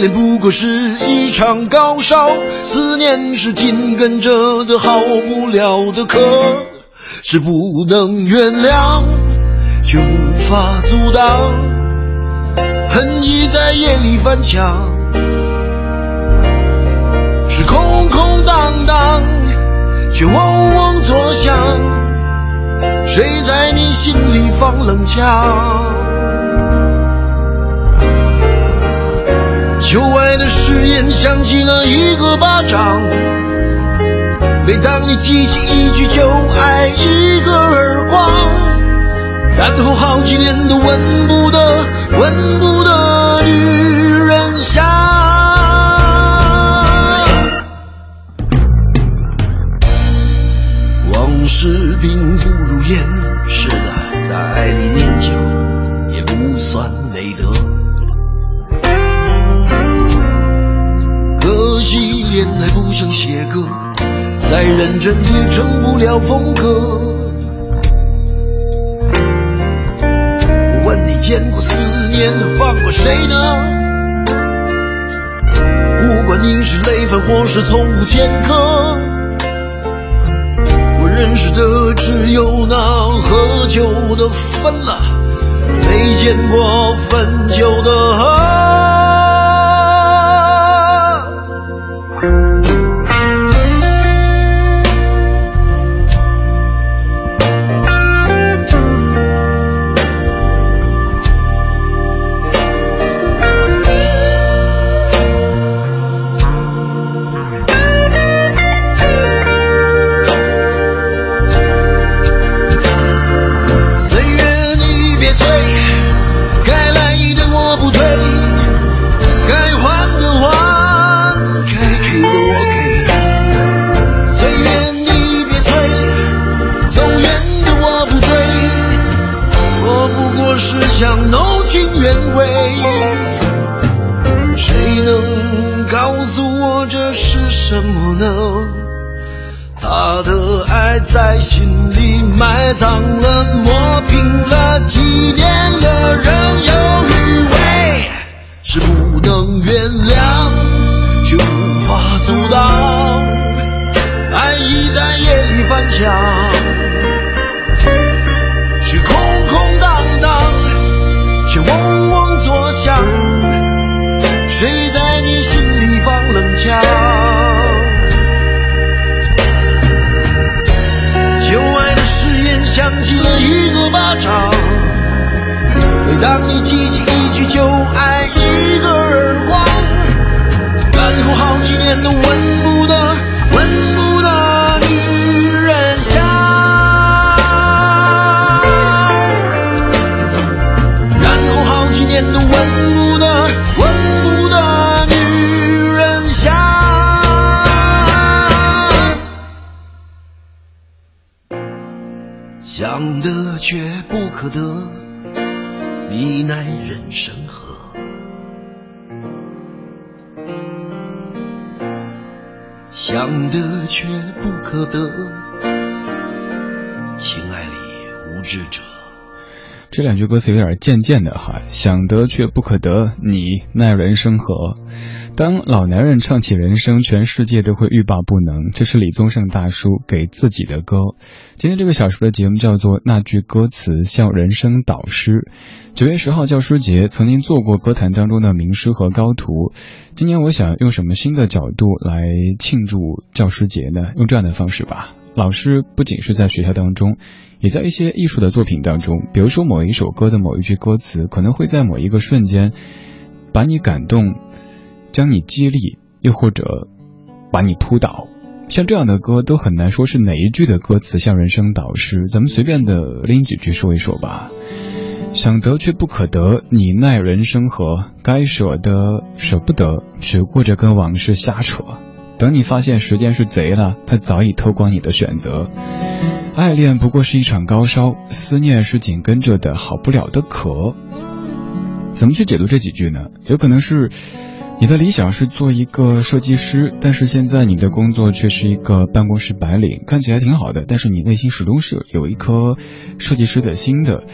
恋不过是一场高烧，思念是紧跟着的好不了的咳，是不能原谅，却无法阻挡，恨意在夜里翻墙，是空空荡荡，却嗡嗡作响，谁在你心里放冷枪？旧爱的誓言响起了一个巴掌，每当你记起一句就爱，一个耳光，然后好几年都闻不得、闻不得女人香。往事并不如烟，是的，在不想写歌，再认真也成不了风格。我问你见过思念放过谁呢？不管你是累犯或是从无前科，我认识的只有那喝酒的分了，没见过分酒的想得却不可得。情爱里无知者。这两句歌词有点贱贱的哈，想得却不可得，你奈人生何？当老男人唱起人生，全世界都会欲罢不能。这是李宗盛大叔给自己的歌。今天这个小时的节目叫做《那句歌词像人生导师》。九月十号教师节，曾经做过歌坛当中的名师和高徒。今年我想用什么新的角度来庆祝教师节呢？用这样的方式吧。老师不仅是在学校当中，也在一些艺术的作品当中。比如说某一首歌的某一句歌词，可能会在某一个瞬间把你感动。将你激励，又或者把你扑倒，像这样的歌都很难说是哪一句的歌词像人生导师。咱们随便的拎几句说一说吧。想得却不可得，你奈人生何？该舍的舍不得，只顾着跟往事瞎扯。等你发现时间是贼了，他早已偷光你的选择。爱恋不过是一场高烧，思念是紧跟着的好不了的渴。怎么去解读这几句呢？有可能是。你的理想是做一个设计师，但是现在你的工作却是一个办公室白领，看起来挺好的，但是你内心始终是有一颗设计师的心的。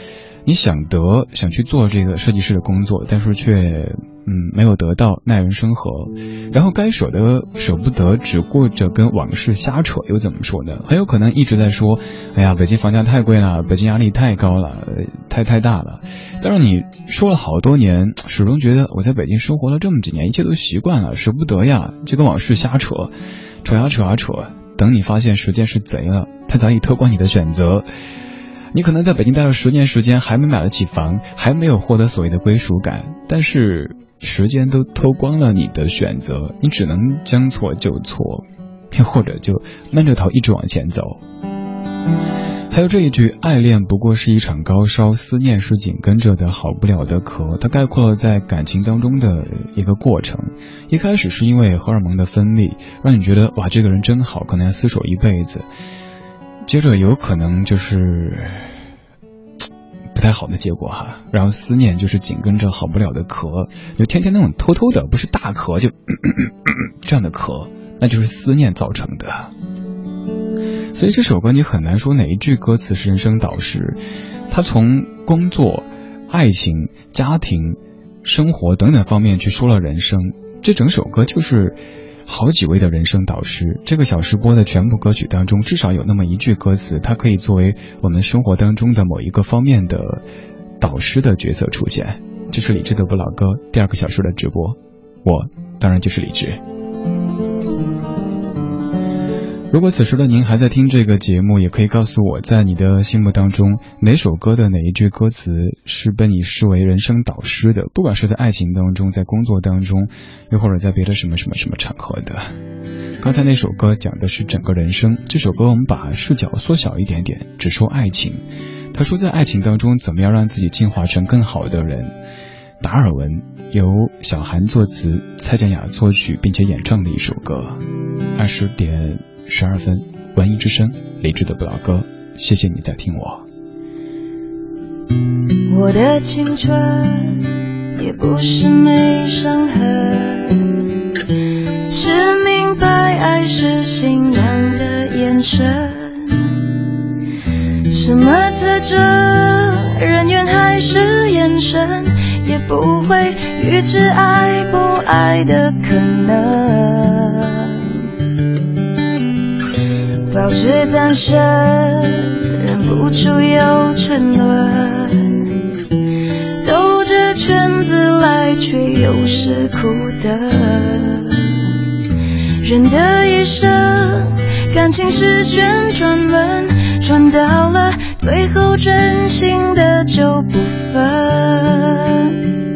你想得想去做这个设计师的工作，但是却嗯没有得到，耐人生何？然后该舍得舍不得，只顾着跟往事瞎扯，又怎么说呢？很有可能一直在说，哎呀，北京房价太贵了，北京压力太高了，太太大了。但是你说了好多年，始终觉得我在北京生活了这么几年，一切都习惯了，舍不得呀，就跟往事瞎扯，扯呀扯呀扯。等你发现时间是贼了，他早已偷光你的选择。你可能在北京待了十年时间，还没买得起房，还没有获得所谓的归属感，但是时间都偷光了你的选择，你只能将错就错，又或者就闷着头一直往前走。还有这一句，爱恋不过是一场高烧，思念是紧跟着的好不了的咳，它概括了在感情当中的一个过程。一开始是因为荷尔蒙的分泌，让你觉得哇，这个人真好，可能要厮守一辈子。接着有可能就是不太好的结果哈，然后思念就是紧跟着好不了的咳，就天天那种偷偷的，不是大咳就 这样的咳，那就是思念造成的。所以这首歌你很难说哪一句歌词是人生导师，他从工作、爱情、家庭、生活等等方面去说了人生，这整首歌就是。好几位的人生导师，这个小时播的全部歌曲当中，至少有那么一句歌词，它可以作为我们生活当中的某一个方面的导师的角色出现。这是李志的不老歌第二个小时的直播，我当然就是李志。如果此时的您还在听这个节目，也可以告诉我在你的心目当中哪首歌的哪一句歌词是被你视为人生导师的？不管是在爱情当中，在工作当中，又或者在别的什么什么什么场合的。刚才那首歌讲的是整个人生，这首歌我们把视角缩小一点点，只说爱情。他说在爱情当中怎么样让自己进化成更好的人？达尔文由小韩作词，蔡健雅作曲并且演唱的一首歌。二十点。十二分，文艺之声，理智的不老歌，谢谢你在听我。我的青春也不是没伤痕，是明白爱是信仰的眼神。什么特征，人缘还是眼神，也不会预知爱不爱的可能。保持单身，忍不住又沉沦，兜着圈子来，却又是苦的。人的一生，感情是旋转门，转到了最后，真心的就不分。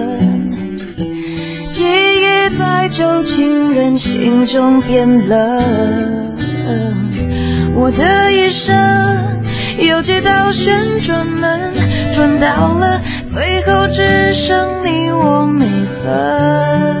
旧情人心中变冷，我的一生有几道旋转门，转到了最后只剩你我没分。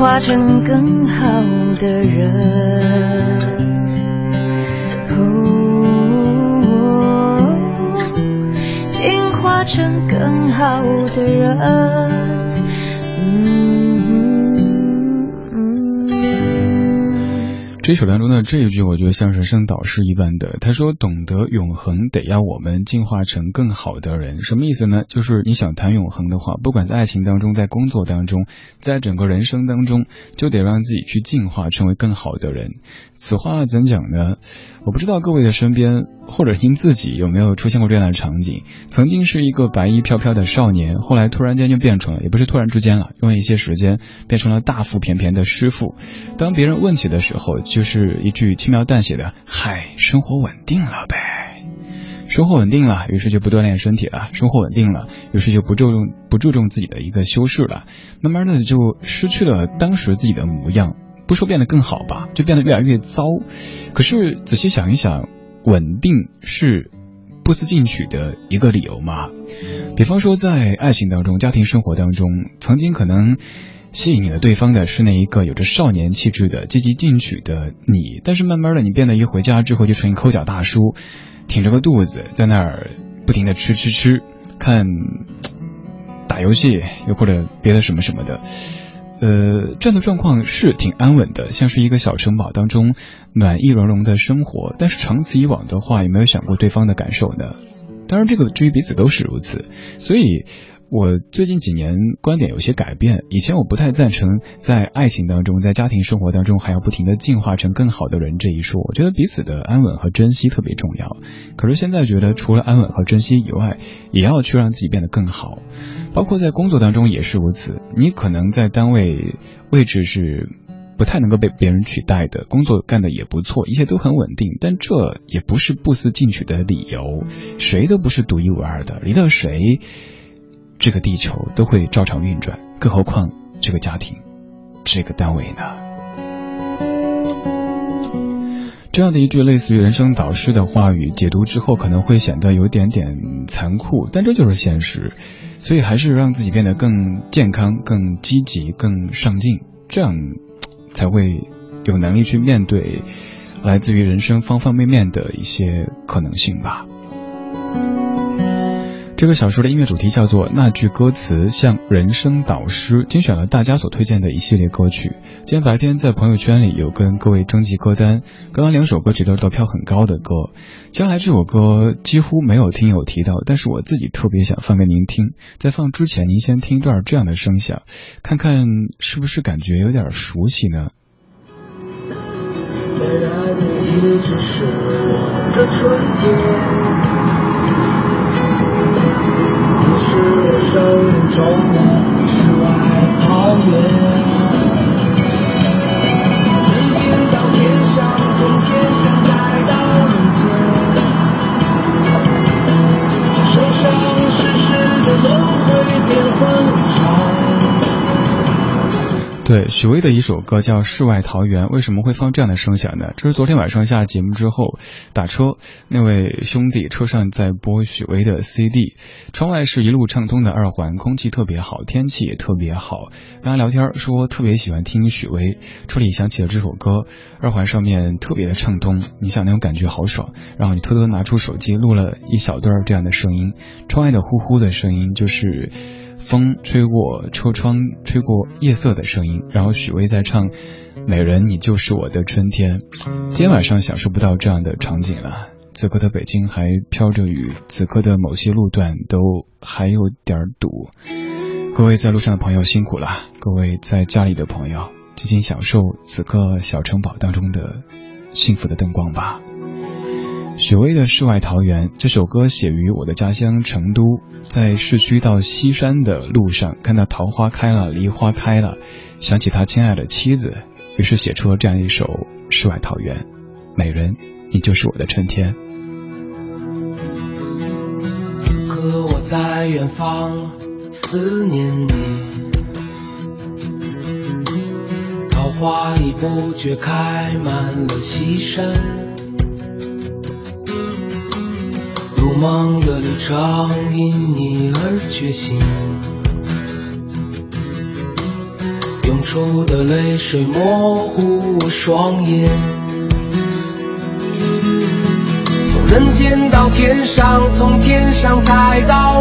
化成更好的人，进化成更好的人。这首当中的这一句，我觉得像是圣导师一般的。他说：“懂得永恒，得要我们进化成更好的人。”什么意思呢？就是你想谈永恒的话，不管在爱情当中，在工作当中，在整个人生当中，就得让自己去进化，成为更好的人。此话怎讲呢？我不知道各位的身边，或者您自己有没有出现过这样的场景：曾经是一个白衣飘飘的少年，后来突然间就变成了，也不是突然之间了，用了一些时间变成了大腹便便的师傅。当别人问起的时候，就就是一句轻描淡写的“嗨，生活稳定了呗”。生活稳定了，于是就不锻炼身体了；生活稳定了，于是就不注重不注重自己的一个修饰了。慢慢的就失去了当时自己的模样。不说变得更好吧，就变得越来越糟。可是仔细想一想，稳定是不思进取的一个理由吗？比方说，在爱情当中、家庭生活当中，曾经可能吸引你的对方的是那一个有着少年气质的积极进取的你，但是慢慢的，你变得一回家之后就成一抠脚大叔，挺着个肚子在那儿不停的吃吃吃，看打游戏，又或者别的什么什么的。呃，这样的状况是挺安稳的，像是一个小城堡当中暖意融融的生活。但是长此以往的话，有没有想过对方的感受呢？当然，这个至于彼此都是如此。所以，我最近几年观点有些改变。以前我不太赞成在爱情当中、在家庭生活当中还要不停的进化成更好的人这一说。我觉得彼此的安稳和珍惜特别重要。可是现在觉得，除了安稳和珍惜以外，也要去让自己变得更好。包括在工作当中也是如此，你可能在单位位置是不太能够被别人取代的，工作干的也不错，一切都很稳定，但这也不是不思进取的理由。谁都不是独一无二的，离了谁，这个地球都会照常运转，更何况这个家庭，这个单位呢？这样的一句类似于人生导师的话语，解读之后可能会显得有点点残酷，但这就是现实。所以还是让自己变得更健康、更积极、更上进，这样才会有能力去面对来自于人生方方面面的一些可能性吧。这个小说的音乐主题叫做《那句歌词像人生导师》，精选了大家所推荐的一系列歌曲。今天白天在朋友圈里有跟各位征集歌单，刚刚两首歌曲都是得票很高的歌。接下来这首歌几乎没有听友提到，但是我自己特别想放给您听。在放之前，您先听一段这样的声响，看看是不是感觉有点熟悉呢？中的是我生命中的世外桃源。人间到天上人间对，许巍的一首歌叫《世外桃源》，为什么会放这样的声响呢？这是昨天晚上下节目之后打车，那位兄弟车上在播许巍的 CD，窗外是一路畅通的二环，空气特别好，天气也特别好。跟他聊天说特别喜欢听许巍，车里响起了这首歌，二环上面特别的畅通，你想那种感觉好爽。然后你偷偷拿出手机录了一小段这样的声音，窗外的呼呼的声音就是。风吹过车窗，吹过夜色的声音，然后许巍在唱《美人，你就是我的春天》。今天晚上享受不到这样的场景了。此刻的北京还飘着雨，此刻的某些路段都还有点堵。各位在路上的朋友辛苦了，各位在家里的朋友，尽情享受此刻小城堡当中的幸福的灯光吧。许巍的《世外桃源》这首歌写于我的家乡成都，在市区到西山的路上，看到桃花开了，梨花开了，想起他亲爱的妻子，于是写出了这样一首《世外桃源》。美人，你就是我的春天。此刻我在远方思念你，桃花已不觉开满了西山。如梦的旅程因你而觉醒，涌出的泪水模糊我双眼。从人间到天上，从天上再到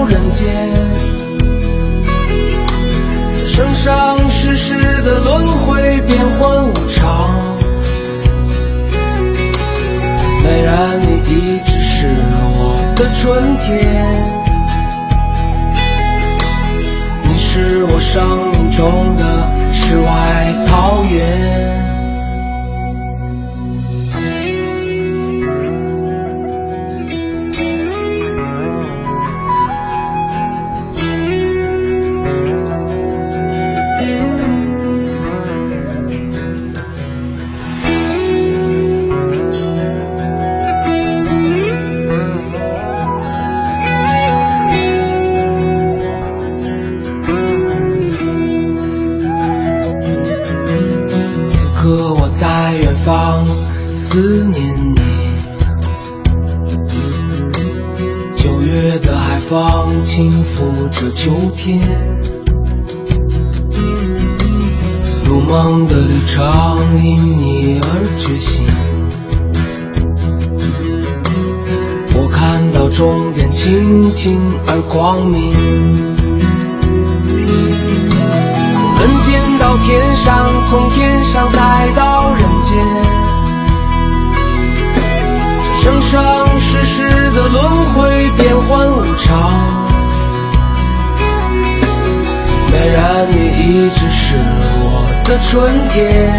一直是我的春天，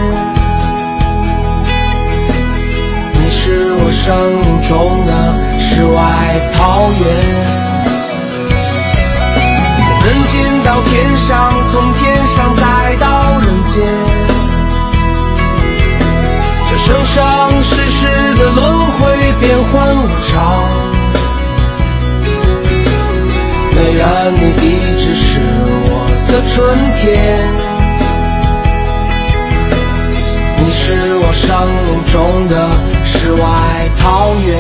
你是我生命中的世外桃源。人间到天上，从天上再到人间，这生生世世的轮回变幻无常。美人，你一直是我春天，你是我生命中的世外桃源。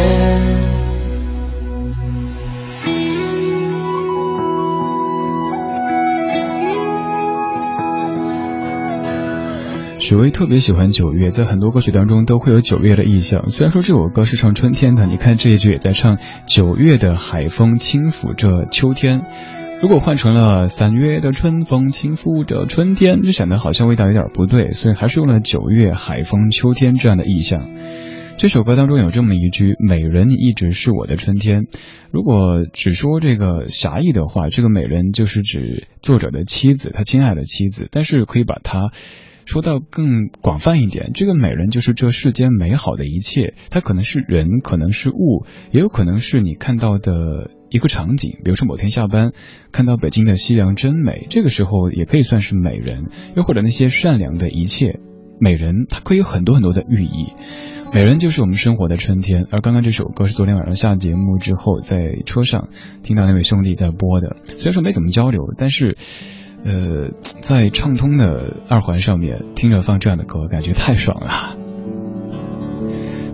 许巍特别喜欢九月，在很多歌曲当中都会有九月的意象。虽然说这首歌是唱春天的，你看这一句也在唱九月的海风轻抚着秋天。如果换成了三月的春风轻拂着春天，就显得好像味道有点不对，所以还是用了九月海风秋天这样的意象。这首歌当中有这么一句：“美人，一直是我的春天。”如果只说这个狭义的话，这个美人就是指作者的妻子，他亲爱的妻子。但是可以把它。说到更广泛一点，这个美人就是这世间美好的一切，它可能是人，可能是物，也有可能是你看到的一个场景，比如说某天下班看到北京的夕阳真美，这个时候也可以算是美人，又或者那些善良的一切，美人它可以有很多很多的寓意。美人就是我们生活的春天，而刚刚这首歌是昨天晚上下节目之后在车上听到那位兄弟在播的，虽然说没怎么交流，但是，呃，在畅通的二环上面听着放这样的歌，感觉太爽了。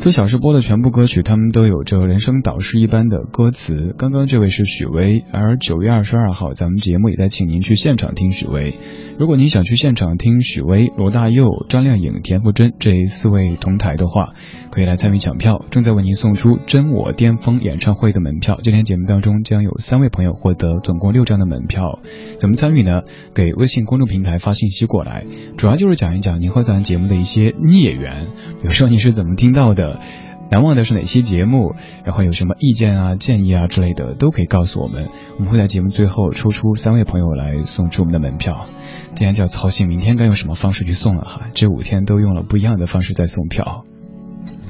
这小时播的全部歌曲，他们都有着人生导师一般的歌词。刚刚这位是许巍，而九月二十二号，咱们节目也在请您去现场听许巍。如果您想去现场听许巍、罗大佑、张靓颖、田馥甄这四位同台的话，可以来参与抢票。正在为您送出《真我巅峰》演唱会的门票。今天节目当中将有三位朋友获得总共六张的门票。怎么参与呢？给微信公众平台发信息过来，主要就是讲一讲您和咱节目的一些孽缘，比如说你是怎么听到的。难忘的是哪期节目？然后有什么意见啊、建议啊之类的，都可以告诉我们。我们会在节目最后抽出三位朋友来送出我们的门票。今天就要操心明天该用什么方式去送了哈，这五天都用了不一样的方式在送票。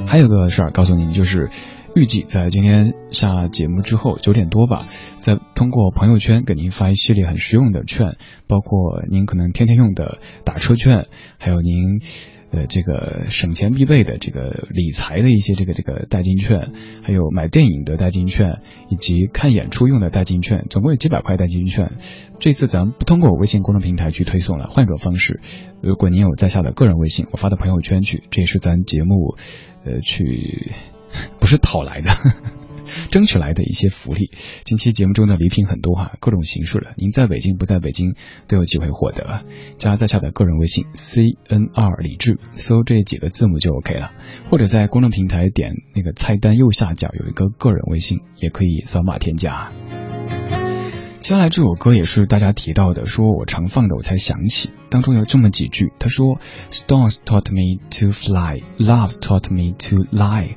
还有个事儿告诉您，就是预计在今天下节目之后九点多吧，再通过朋友圈给您发一系列很实用的券，包括您可能天天用的打车券，还有您。呃，这个省钱必备的这个理财的一些这个这个代金券，还有买电影的代金券，以及看演出用的代金券，总共有几百块代金券。这次咱不通过我微信公众平台去推送了，换种方式。如果您有在下的个人微信，我发到朋友圈去，这也是咱节目呃去 不是讨来的。争取来的一些福利，近期节目中的礼品很多哈，各种形式的，您在北京不在北京都有机会获得。加在下的个人微信 C N R 李志，搜这几个字母就 OK 了，或者在公众平台点那个菜单右下角有一个个人微信，也可以扫码添加。接下来这首歌也是大家提到的，说我常放的，我才想起当中有这么几句，他说：“Stones taught me to fly, love taught me to lie,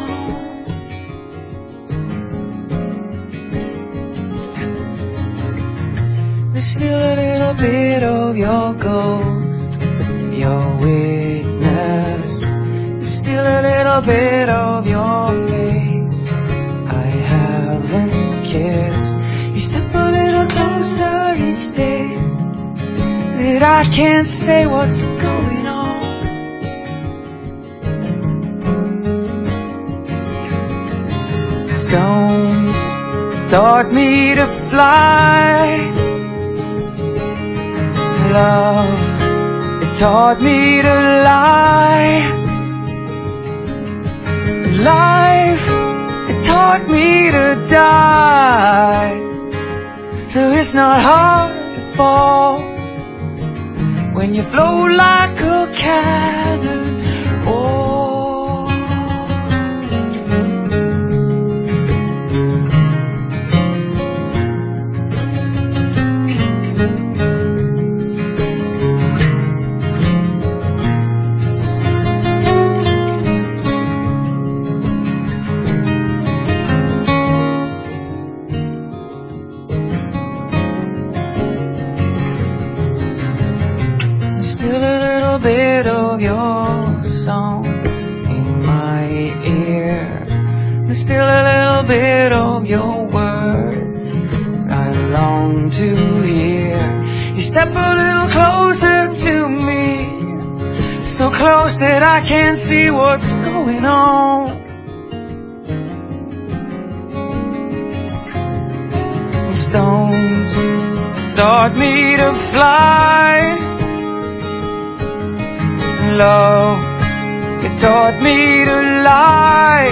There's still a little bit of your ghost, your witness. There's still a little bit of your face. I haven't kissed. You step a little closer each day. That I can't say what's going on. stones taught me to fly. Love, it taught me to lie. Life, it taught me to die. So it's not hard to fall when you flow like a cannon. Close that I can't see what's going on. Stones taught me to fly love. It taught me to lie.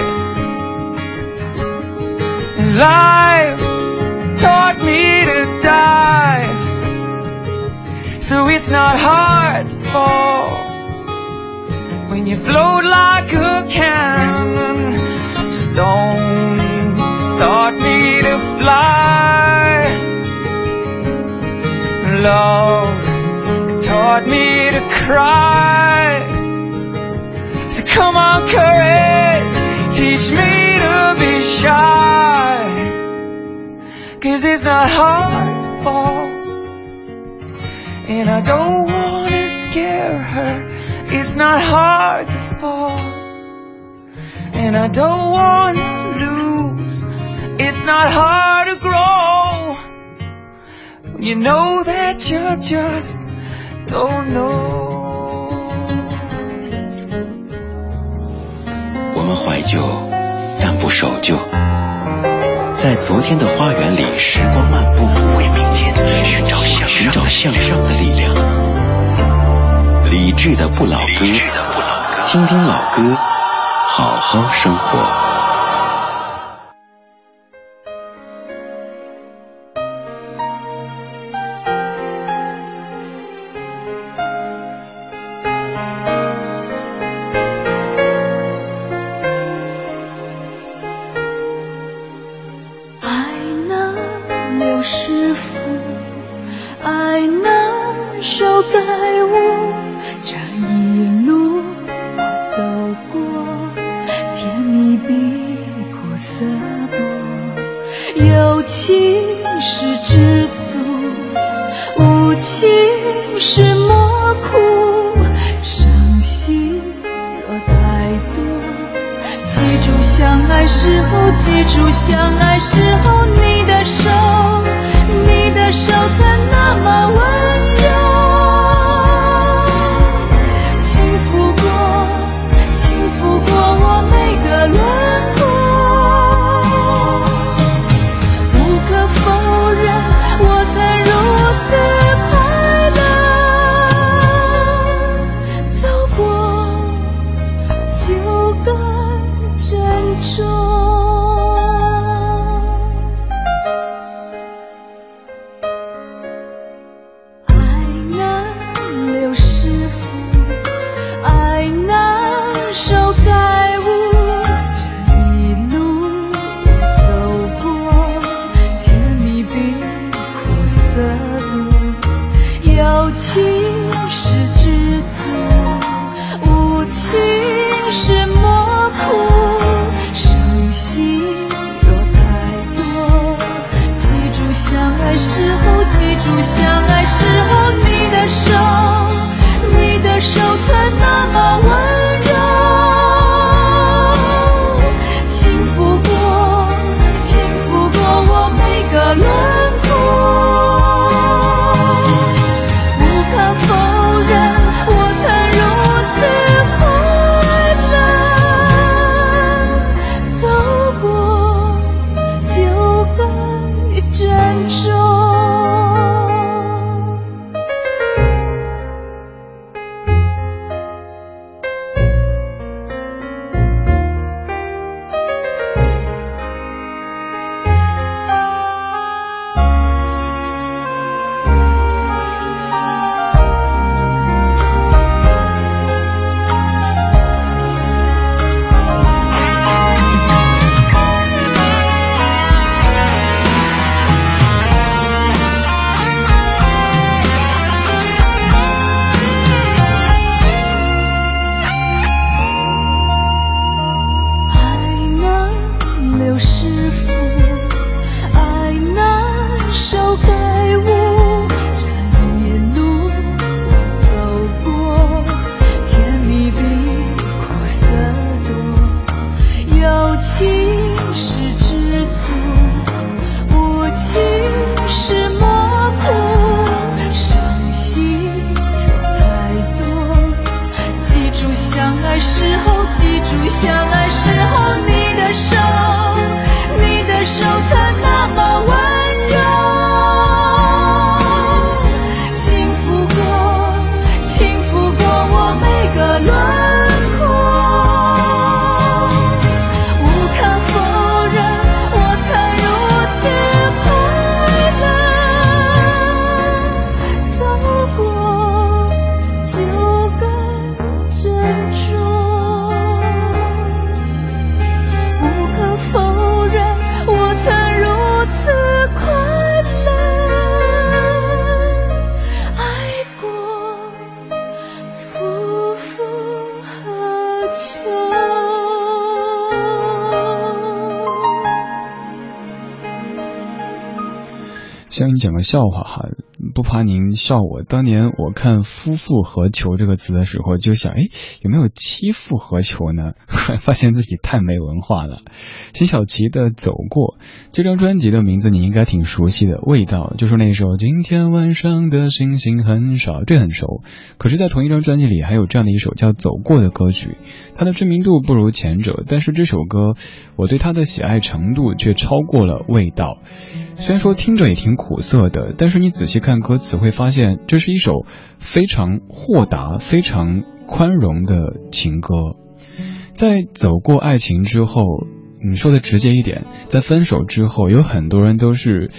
Life taught me to die. So it's not hard to fall when you float like a cannon. Stones taught me to fly. love taught me to cry. So come on, courage, teach me to be shy. Cause it's not hard to fall. And I don't wanna scare her. It's not hard to fall. And I don't wanna lose. It's not hard to grow. You know that you just don't know. 我们怀旧，但不守旧。在昨天的花园里，时光漫步，为明天寻找向寻找向上的力量。理智的不老歌，听听老歌，好好生活。情是知足，无情是莫苦。伤心若太多，记住相爱时候，记住相爱时候你的手，你的手曾那么温柔。笑话哈，不怕您笑我。当年我看“夫复何求”这个词的时候，就想，哎，有没有妻复何求呢？发现自己太没文化了。辛晓琪的《走过》这张专辑的名字你应该挺熟悉的，《味道》就是那首《今天晚上的星星很少》，这很熟。可是，在同一张专辑里还有这样的一首叫《走过》的歌曲，它的知名度不如前者，但是这首歌我对它的喜爱程度却超过了《味道》。虽然说听着也挺苦涩的，但是你仔细看歌词，会发现这是一首非常豁达、非常宽容的情歌。在走过爱情之后，你说的直接一点，在分手之后，有很多人都是，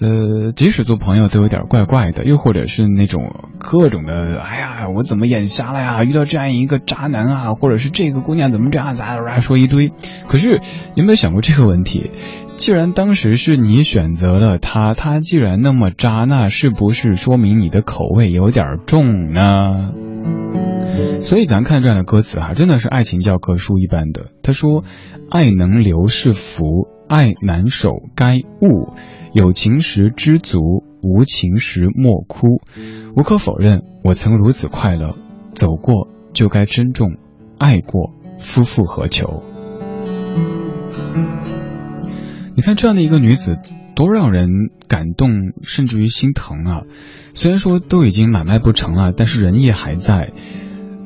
呃，即使做朋友都有点怪怪的，又或者是那种各种的，哎呀，我怎么眼瞎了呀？遇到这样一个渣男啊，或者是这个姑娘怎么这样咋咋说一堆。可是有没有想过这个问题？既然当时是你选择了他，他既然那么渣，那是不是说明你的口味有点重呢？所以咱看这样的歌词哈，真的是爱情教科书一般的。他说：“爱能留是福，爱难守该悟。有情时知足，无情时莫哭。”无可否认，我曾如此快乐。走过就该珍重，爱过夫复何求？你看这样的一个女子，多让人感动，甚至于心疼啊！虽然说都已经买卖不成了，但是人也还在。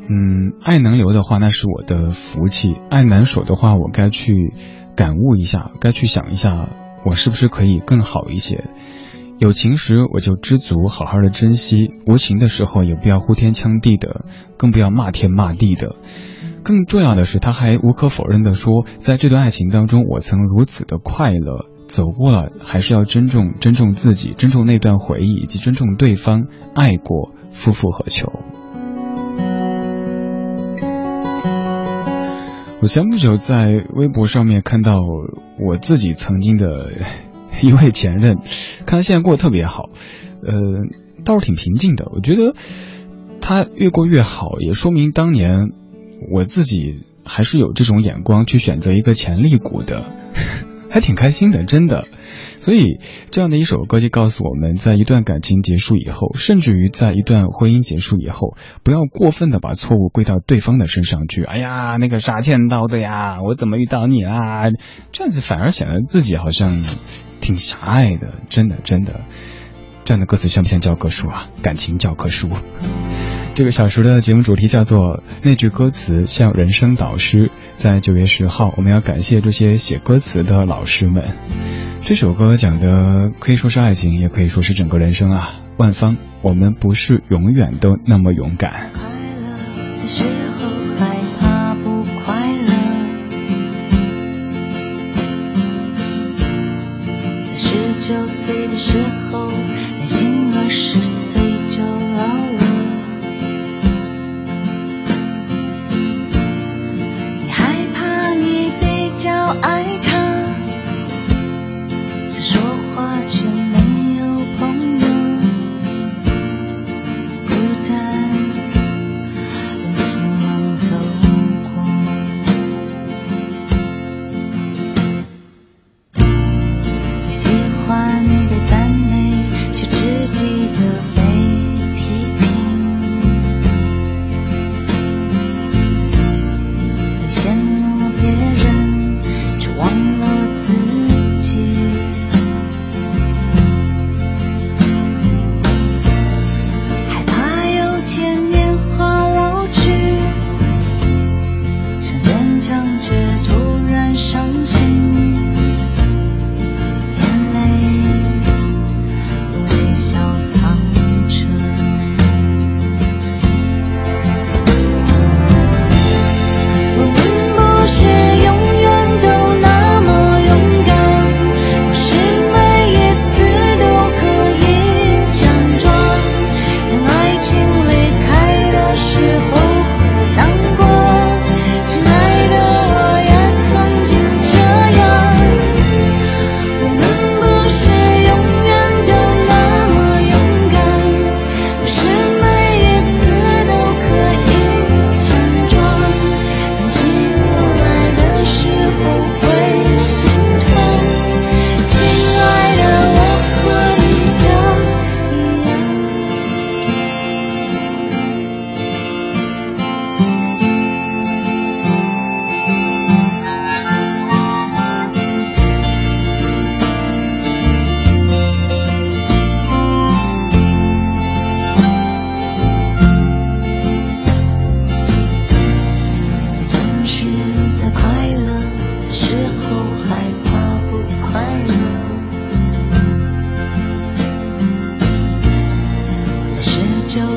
嗯，爱能留的话，那是我的福气；爱难守的话，我该去感悟一下，该去想一下，我是不是可以更好一些。有情时我就知足，好好的珍惜；无情的时候也不要呼天抢地的，更不要骂天骂地的。更重要的是，他还无可否认的说，在这段爱情当中，我曾如此的快乐。走过了，还是要珍重，珍重自己，珍重那段回忆，以及珍重对方。爱过，夫复何求？我前不久在微博上面看到我自己曾经的一位前任，看他现在过得特别好，呃，倒是挺平静的。我觉得他越过越好，也说明当年。我自己还是有这种眼光去选择一个潜力股的，还挺开心的，真的。所以这样的一首歌就告诉我们，在一段感情结束以后，甚至于在一段婚姻结束以后，不要过分的把错误归到对方的身上去。哎呀，那个啥欠刀的呀，我怎么遇到你啦？这样子反而显得自己好像挺狭隘的，真的真的。这样的歌词像不像教科书啊？感情教科书。这个小时的节目主题叫做那句歌词像人生导师。在九月十号，我们要感谢这些写歌词的老师们。这首歌讲的可以说是爱情，也可以说是整个人生啊。万芳，我们不是永远都那么勇敢。快乐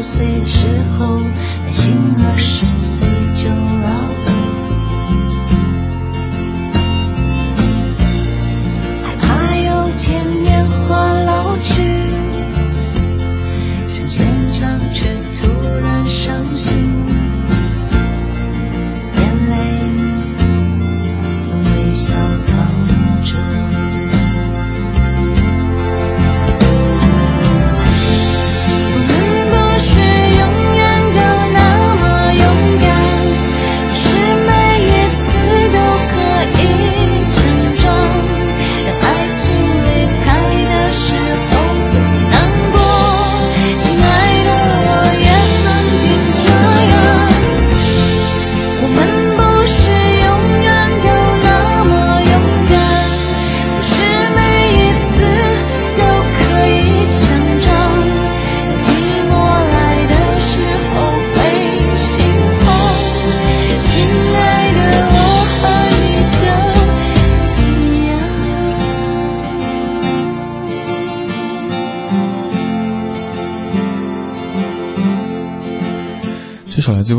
碎的时候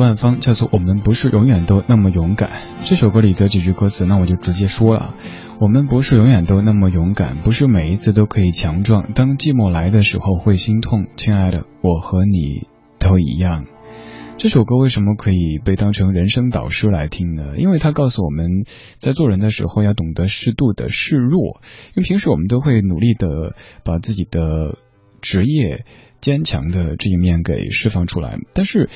万芳，叫做《我们不是永远都那么勇敢》。这首歌里的几句歌词，那我就直接说了：我们不是永远都那么勇敢，不是每一次都可以强壮。当寂寞来的时候会心痛，亲爱的，我和你都一样。这首歌为什么可以被当成人生导师来听呢？因为它告诉我们在做人的时候要懂得适度的示弱。因为平时我们都会努力的把自己的职业。坚强的这一面给释放出来，但是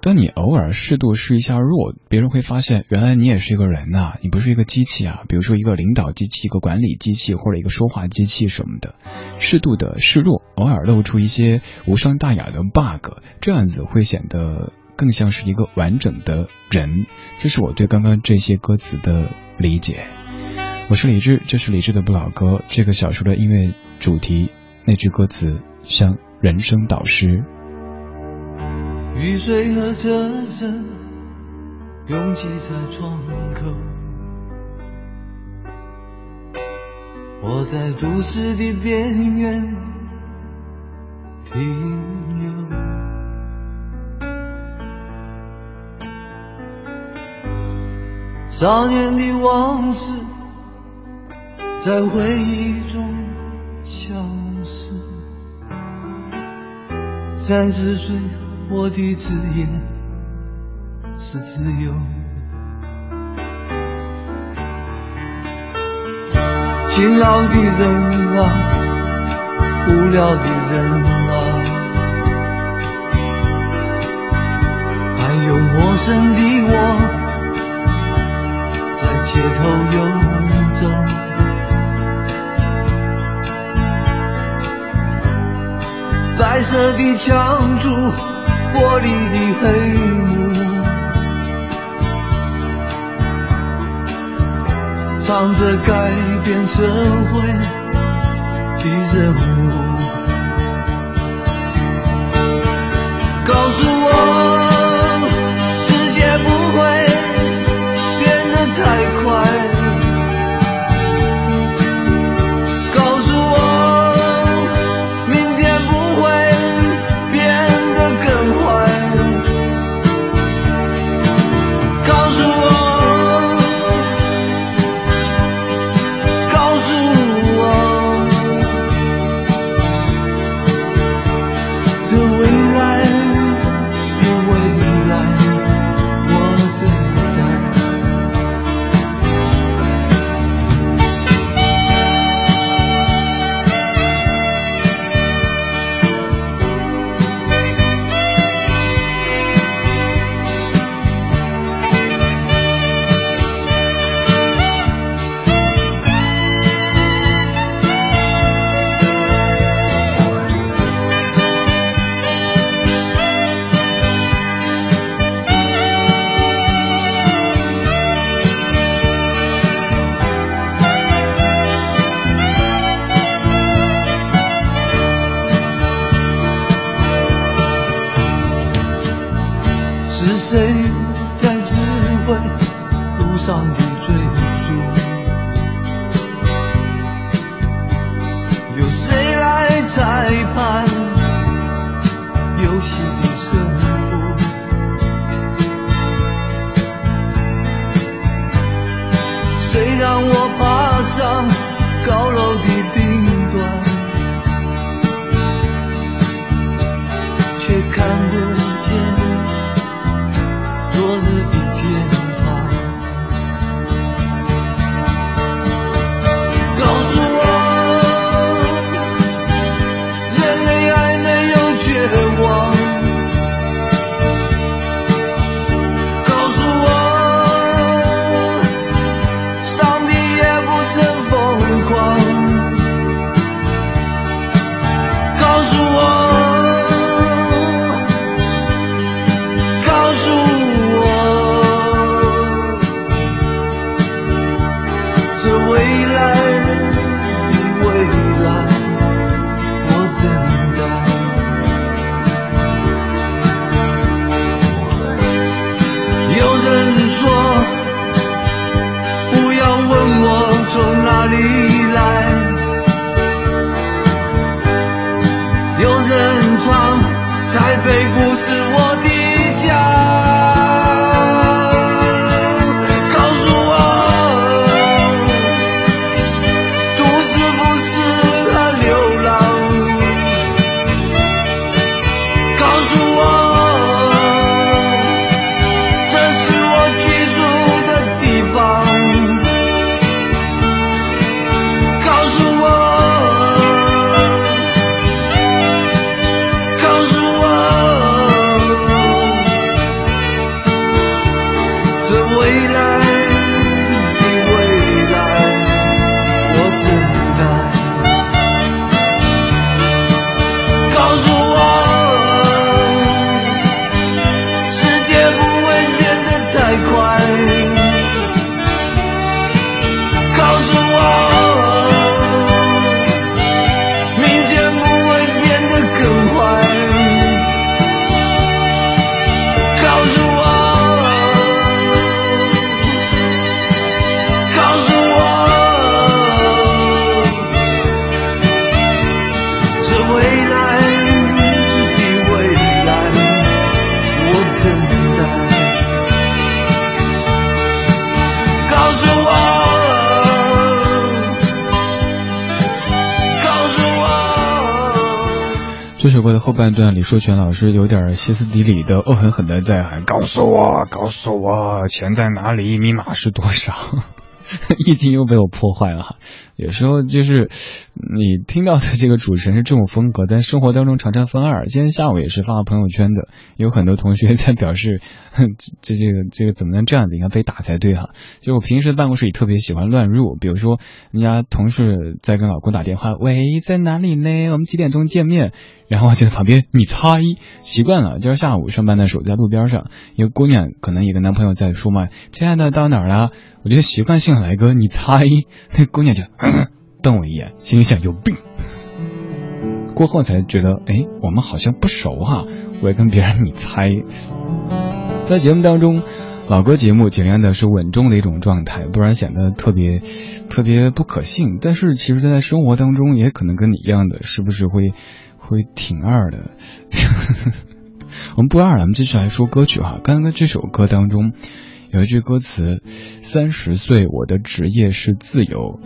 当你偶尔适度示一下弱，别人会发现原来你也是一个人呐，你不是一个机器啊。比如说一个领导机器、一个管理机器或者一个说话机器什么的，适度的示弱，偶尔露出一些无伤大雅的 bug，这样子会显得更像是一个完整的人。这是我对刚刚这些歌词的理解。我是李志，这是李志的不老歌。这个小说的音乐主题那句歌词像。人生导师。雨水和车声拥挤在窗口，我在都市的边缘停留。少年的往事在回忆中消失。三十岁，我的职业是自由。勤劳的人啊，无聊的人啊，还有陌生的我，在街头游走。白色的墙柱，里的黑幕，藏着改变社会的人。这首歌的后半段，李硕全老师有点歇斯底里的、恶狠狠的在喊：“告诉我，告诉我，钱在哪里？密码是多少？” 意境又被我破坏了。有时候就是你听到的这个主持人是这种风格，但生活当中常常分二。今天下午也是发了朋友圈的，有很多同学在表示，这这个这个怎么能这样子？应该被打才对哈。就我平时办公室里特别喜欢乱入，比如说人家同事在跟老公打电话，喂，在哪里呢？我们几点钟见面？然后就在旁边，你猜，习惯了。今儿下午上班的时候在路边上，一个姑娘可能也跟男朋友在说嘛，亲爱的到哪儿了？我就习惯性来个你猜，那姑娘就。瞪我一眼，心里想有病。过后才觉得，哎，我们好像不熟哈。我也跟别人你猜，在节目当中，老歌节目尽量的是稳重的一种状态，不然显得特别特别不可信。但是其实，在生活当中，也可能跟你一样的，是不是会会挺二的？我们不二了，我们继续来说歌曲哈。刚刚这首歌当中。有一句歌词：“三十岁，我的职业是自由。”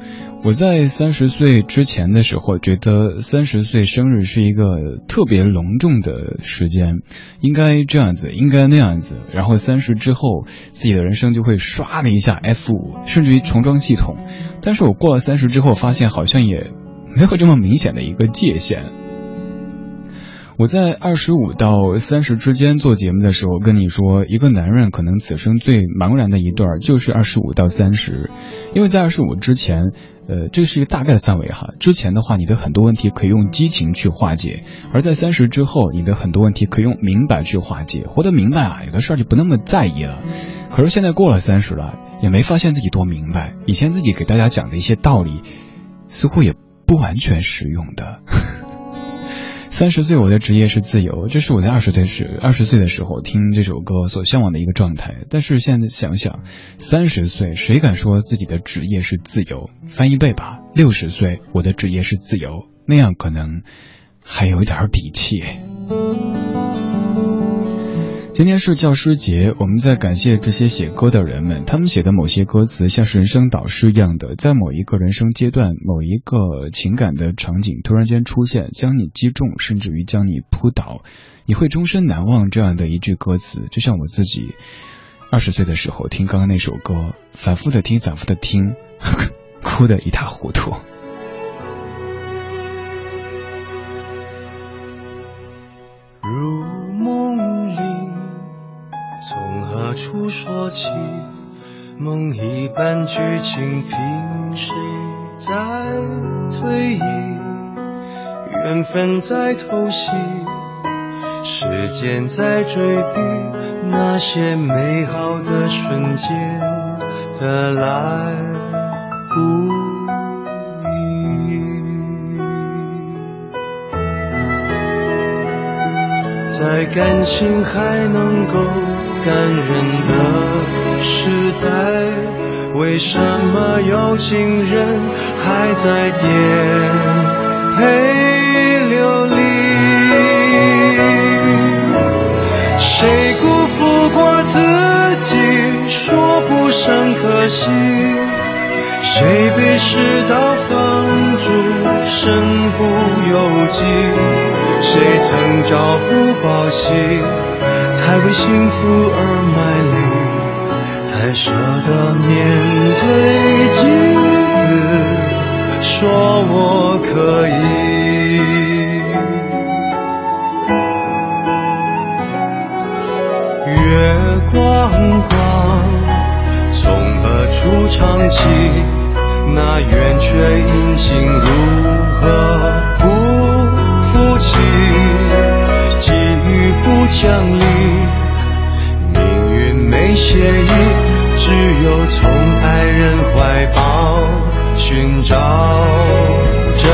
我在三十岁之前的时候，觉得三十岁生日是一个特别隆重的时间，应该这样子，应该那样子。然后三十之后，自己的人生就会唰的一下 F 五，甚至于重装系统。但是我过了三十之后，发现好像也没有这么明显的一个界限。我在二十五到三十之间做节目的时候，跟你说，一个男人可能此生最茫然的一段就是二十五到三十，因为在二十五之前，呃，这是一个大概的范围哈。之前的话，你的很多问题可以用激情去化解；而在三十之后，你的很多问题可以用明白去化解。活得明白啊，有的事儿就不那么在意了。可是现在过了三十了，也没发现自己多明白。以前自己给大家讲的一些道理，似乎也不完全实用的。三十岁，我的职业是自由，这是我在二十岁时二十岁的时候听这首歌所向往的一个状态。但是现在想想，三十岁谁敢说自己的职业是自由？翻一倍吧，六十岁，我的职业是自由，那样可能还有一点底气。今天是教师节，我们在感谢这些写歌的人们，他们写的某些歌词像是人生导师一样的，在某一个人生阶段、某一个情感的场景突然间出现，将你击中，甚至于将你扑倒，你会终身难忘这样的一句歌词。就像我自己二十岁的时候听刚刚那首歌，反复的听，反复的听，哭得一塌糊涂。不说起？梦一般剧情，凭谁在推移？缘分在偷袭，时间在追逼，那些美好的瞬间的来不易，在感情还能够。感人的时代，为什么有情人还在颠沛流离？谁辜负过自己，说不上可惜？谁被世道放逐，身不由己？谁曾朝不保夕？才为幸福而卖力，才舍得面对镜子，说我可以。月光光，从何处唱起？那圆缺阴晴如何不服气？相遇命运。没协议，只有从爱人怀抱寻找真